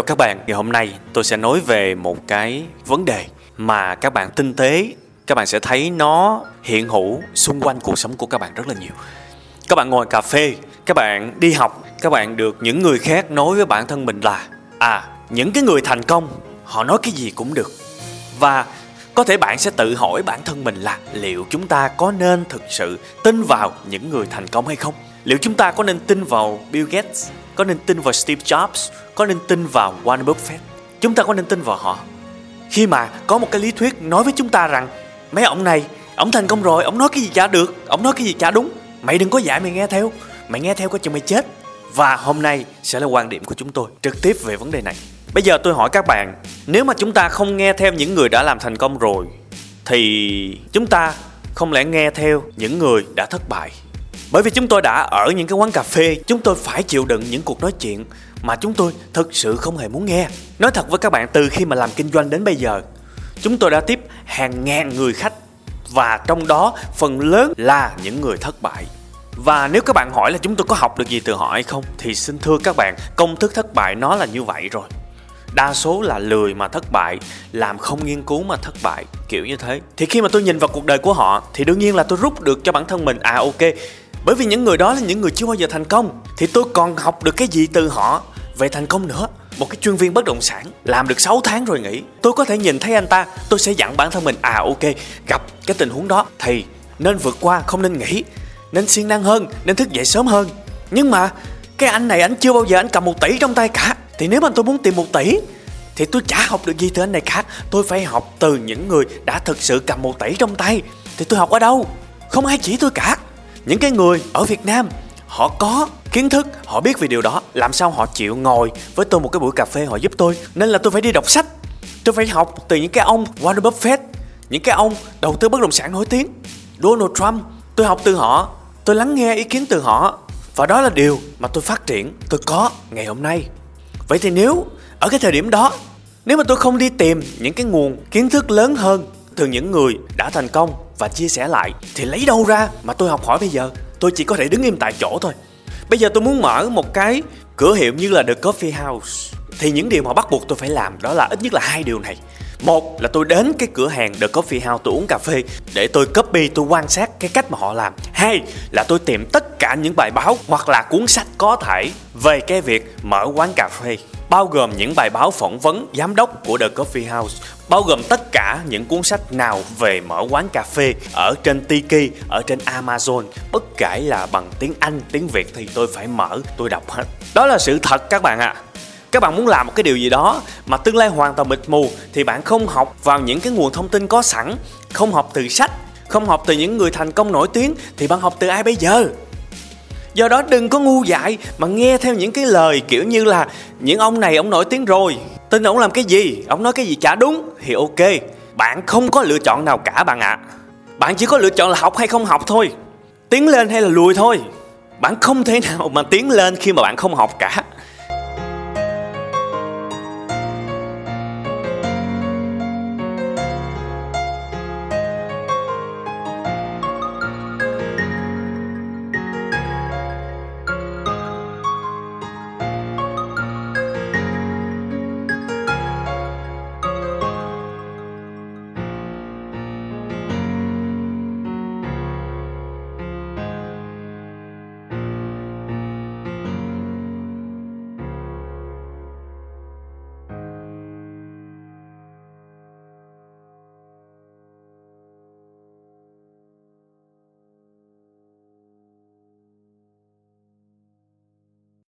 Chào các bạn, ngày hôm nay tôi sẽ nói về một cái vấn đề mà các bạn tinh tế các bạn sẽ thấy nó hiện hữu xung quanh cuộc sống của các bạn rất là nhiều. Các bạn ngồi cà phê, các bạn đi học, các bạn được những người khác nói với bản thân mình là à, những cái người thành công họ nói cái gì cũng được. Và có thể bạn sẽ tự hỏi bản thân mình là liệu chúng ta có nên thực sự tin vào những người thành công hay không? Liệu chúng ta có nên tin vào Bill Gates, có nên tin vào Steve Jobs, có nên tin vào Warren Buffett? Chúng ta có nên tin vào họ? Khi mà có một cái lý thuyết nói với chúng ta rằng mấy ông này, ông thành công rồi, ông nói cái gì chả được, ông nói cái gì chả đúng. Mày đừng có dạy mày nghe theo, mày nghe theo có chừng mày chết. Và hôm nay sẽ là quan điểm của chúng tôi trực tiếp về vấn đề này. Bây giờ tôi hỏi các bạn, nếu mà chúng ta không nghe theo những người đã làm thành công rồi thì chúng ta không lẽ nghe theo những người đã thất bại bởi vì chúng tôi đã ở những cái quán cà phê, chúng tôi phải chịu đựng những cuộc nói chuyện mà chúng tôi thực sự không hề muốn nghe. Nói thật với các bạn, từ khi mà làm kinh doanh đến bây giờ, chúng tôi đã tiếp hàng ngàn người khách và trong đó phần lớn là những người thất bại. Và nếu các bạn hỏi là chúng tôi có học được gì từ họ hay không, thì xin thưa các bạn, công thức thất bại nó là như vậy rồi đa số là lười mà thất bại, làm không nghiên cứu mà thất bại, kiểu như thế. Thì khi mà tôi nhìn vào cuộc đời của họ, thì đương nhiên là tôi rút được cho bản thân mình à ok. Bởi vì những người đó là những người chưa bao giờ thành công, thì tôi còn học được cái gì từ họ? Về thành công nữa, một cái chuyên viên bất động sản. Làm được 6 tháng rồi nghỉ, tôi có thể nhìn thấy anh ta, tôi sẽ dặn bản thân mình à ok, gặp cái tình huống đó. Thì nên vượt qua, không nên nghỉ, nên siêng năng hơn, nên thức dậy sớm hơn. Nhưng mà, cái anh này, anh chưa bao giờ anh cầm một tỷ trong tay cả thì nếu mà tôi muốn tìm một tỷ, thì tôi chả học được gì từ anh này khác. Tôi phải học từ những người đã thực sự cầm một tỷ trong tay. Thì tôi học ở đâu? Không ai chỉ tôi cả. Những cái người ở việt nam, họ có kiến thức, họ biết về điều đó. Làm sao họ chịu ngồi với tôi một cái buổi cà phê họ giúp tôi? Nên là tôi phải đi đọc sách. Tôi phải học từ những cái ông Warren Buffett, những cái ông đầu tư bất động sản nổi tiếng. Donald Trump, tôi học từ họ. Tôi lắng nghe ý kiến từ họ. Và đó là điều mà tôi phát triển. Tôi có ngày hôm nay vậy thì nếu, ở cái thời điểm đó, nếu mà tôi không đi tìm những cái nguồn kiến thức lớn hơn từ những người đã thành công và chia sẻ lại, thì lấy đâu ra mà tôi học hỏi bây giờ? Tôi chỉ có thể đứng im tại chỗ thôi. Bây giờ tôi muốn mở một cái cửa hiệu như là The Coffee House. Thì những điều mà bắt buộc tôi phải làm đó là ít nhất là hai điều này. Một là tôi đến cái cửa hàng The Coffee House tôi uống cà phê để tôi copy, tôi quan sát cái cách mà họ làm hai là tôi tìm tất cả những bài báo hoặc là cuốn sách có thể về cái việc mở quán cà phê bao gồm những bài báo phỏng vấn giám đốc của The Coffee House, bao gồm tất cả những cuốn sách nào về mở quán cà phê ở trên Tiki, ở trên Amazon, bất kể là bằng tiếng Anh, tiếng Việt thì tôi phải mở, tôi đọc hết. Đó là sự thật các bạn ạ. À. Các bạn muốn làm một cái điều gì đó mà tương lai hoàn toàn mịt mù thì bạn không học vào những cái nguồn thông tin có sẵn, không học từ sách, không học từ những người thành công nổi tiếng thì bạn học từ ai bây giờ? do đó đừng có ngu dại mà nghe theo những cái lời kiểu như là, những ông này ông nổi tiếng rồi, tin ông làm cái gì ông nói cái gì chả đúng thì ok bạn không có lựa chọn nào cả bạn ạ à. bạn chỉ có lựa chọn là học hay không học thôi tiến lên hay là lùi thôi bạn không thể nào mà tiến lên khi mà bạn không học cả